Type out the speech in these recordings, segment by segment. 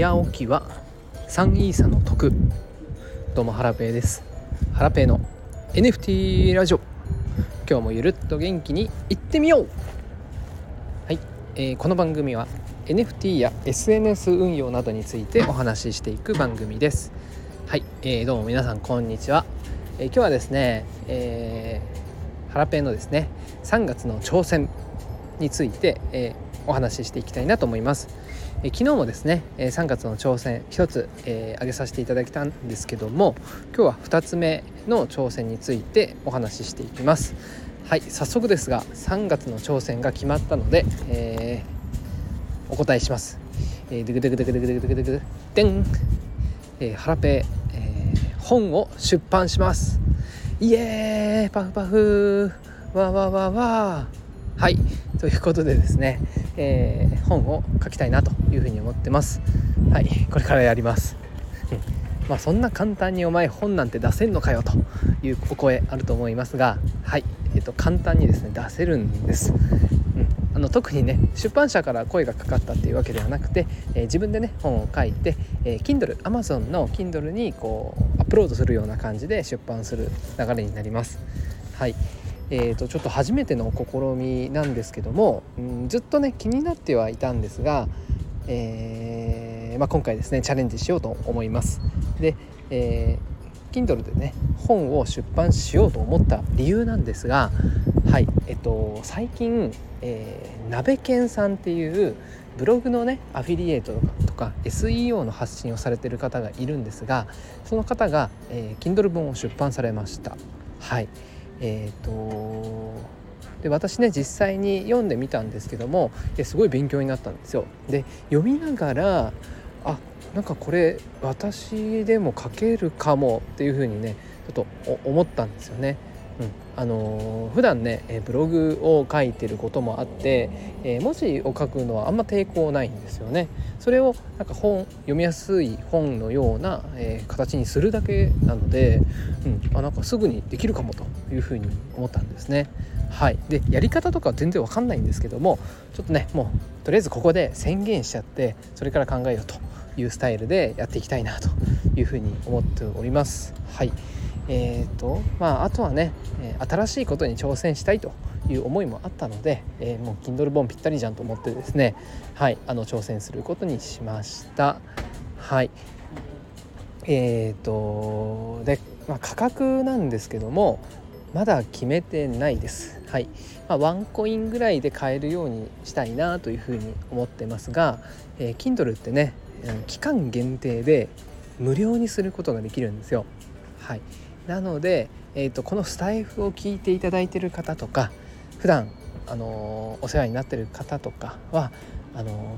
早起きは3イーサの得。どうもハラペーです。ハラペーの NFT ラジオ。今日もゆるっと元気にいってみよう。はい、えー、この番組は NFT や SNS 運用などについてお話ししていく番組です。はい、えー、どうも皆さんこんにちは、えー、今日はですね、えー、ハラペーのですね3月の挑戦について、えーお話ししていきたいなと思います。え昨日もですね3月の挑戦1つ、えー、挙げさせていただきたんですけども今日は2つ目の挑戦についてお話ししていきます。はい早速ですが3月の挑戦が決まったので、えー、お答えします、えー、ドゥクドゥクドゥクドゥクドゥクドゥクドゥクでん、えー、ハラペ、えー、本を出版しますイエーイパフパフわわわわはいということでですねえー、本を書きたいなというふうに思ってます。はいこれからやります。まあそんな簡単にお前本なんて出せんのかよというお声あると思いますがはいえっ、と簡単にですね出せるんです。うんあの特にね出版社から声がかかったっていうわけではなくて、えー、自分でね本を書いて、えー、Kindle Amazon の Kindle にこうアップロードするような感じで出版する流れになります。はい。えー、とちょっと初めての試みなんですけども、うん、ずっとね気になってはいたんですが、えー、まあ、今回ですねチャレンジしようと思います。で、えー、Kindle でね本を出版しようと思った理由なんですがはいえっと最近、えー、鍋犬さんっていうブログのねアフィリエイトとか SEO の発信をされてる方がいるんですがその方が、えー、Kindle 本を出版されました。はいえーとで私ね実際に読んでみたんですけどもすごい勉強になったんですよ。で読みながらあなんかこれ私でも書けるかもっていうふうにねちょっと思ったんですよね。うん、あの、普段ねブログを書いてることもあって、えー、文字を書くのはあんま抵抗ないんですよね。それをなんか本読みやすい本のような、えー、形にするだけなので、うん、あなんかすぐにできるかもというふうに思ったんですね。はい、でやり方とかは全然わかんないんですけどもちょっとねもうとりあえずここで宣言しちゃってそれから考えようというスタイルでやっていきたいなというふうに思っております。はいえーとまあ、あとはね、新しいことに挑戦したいという思いもあったので、えー、もう Kindle 本ぴったりじゃんと思ってですね、はい、あの挑戦することにしました。はいえーとで、まあ、価格なんですけどもまだ決めてないです。はいまあ、ワンコインぐらいで買えるようにしたいなというふうに思ってますが、えー、Kindle ってね期間限定で無料にすることができるんですよ。はい、なので、えーと、このスタイフを聞いていただいてる方とか普段あの、お世話になってる方とかはあの、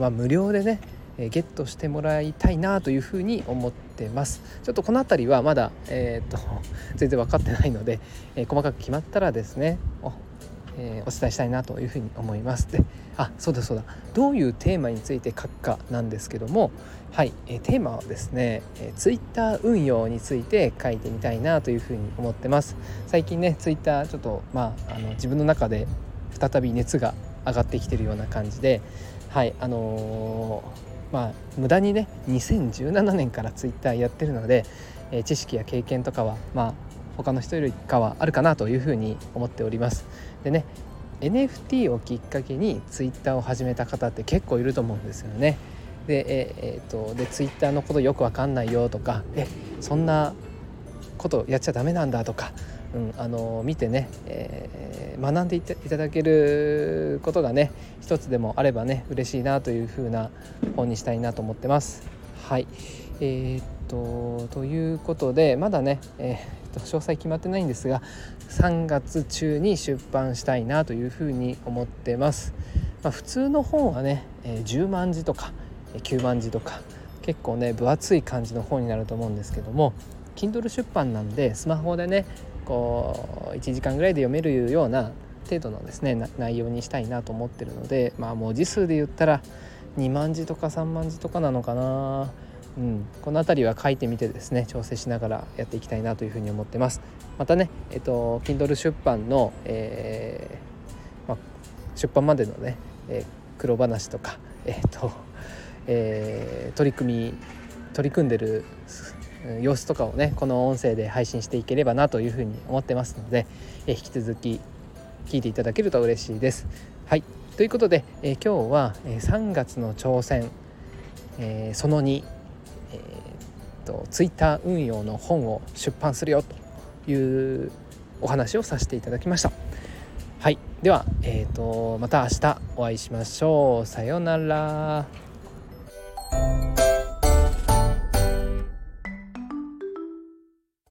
まあ、無料でねえゲットしてもらいたいなというふうに思ってます。ちょっとこの辺りはまだ、えーと、全然分かってないので、えー、細かく決まったらですね,、えー、お伝えしたいなというふうに思います。であそうだそうだ。どういうテーマについて書くかなんですけどもはい、えー、テーマはですね、えー、ツイッター運用について書いてみたいなというふうに思ってます。最近ねツイッターちょっとまああの自分の中で再び熱が上がってきてるような感じではいあのーまあ無駄にね2017年からツイッターやってるので、えー、知識や経験とかはまあ他の人よりかはあるかなというふうに思っております。でね NFT をきっかけにツイッターを始めた方って結構いると思うんですよね。でええー、とでツイッターのことよくわかんないよとかえそんなことやっちゃダメなんだとかうん、あの見てね、えー、学んでいただけることがね一つでもあればね嬉しいなというふうな本にしたいなと思ってます。はいえー、とということでまだね、えー、詳細決まってないんですが3月中に出版したいなというふうに思ってます。まあ、普通の本はね、え10万字とかえ9万字とか結構ね分厚い感じの本になると思うんですけども Kindle 出版なんでスマホでねこう1時間ぐらいで読めるような程度のですね内容にしたいなと思ってるのでまあ文字数で言ったら2万字とか3万字とかなのかな、うん、この辺りは書いてみてですね調整しながらやっていきたいなというふうに思ってます。またねえっと Kindle 出版の、えーま、出版までのね、えー、苦労話とかえっとえー、取り組み取り組んでる様子とかをねこの音声で配信していければなというふうに思ってますので、え引き続き聞いていただけると嬉しいです。はい。ということで、え今日は、え3月の挑戦、えその2、えー、とツイッター運用の本を出版するよというお話をさせていただきました。はいでは、えーとまた明日お会いしましょう。さようなら。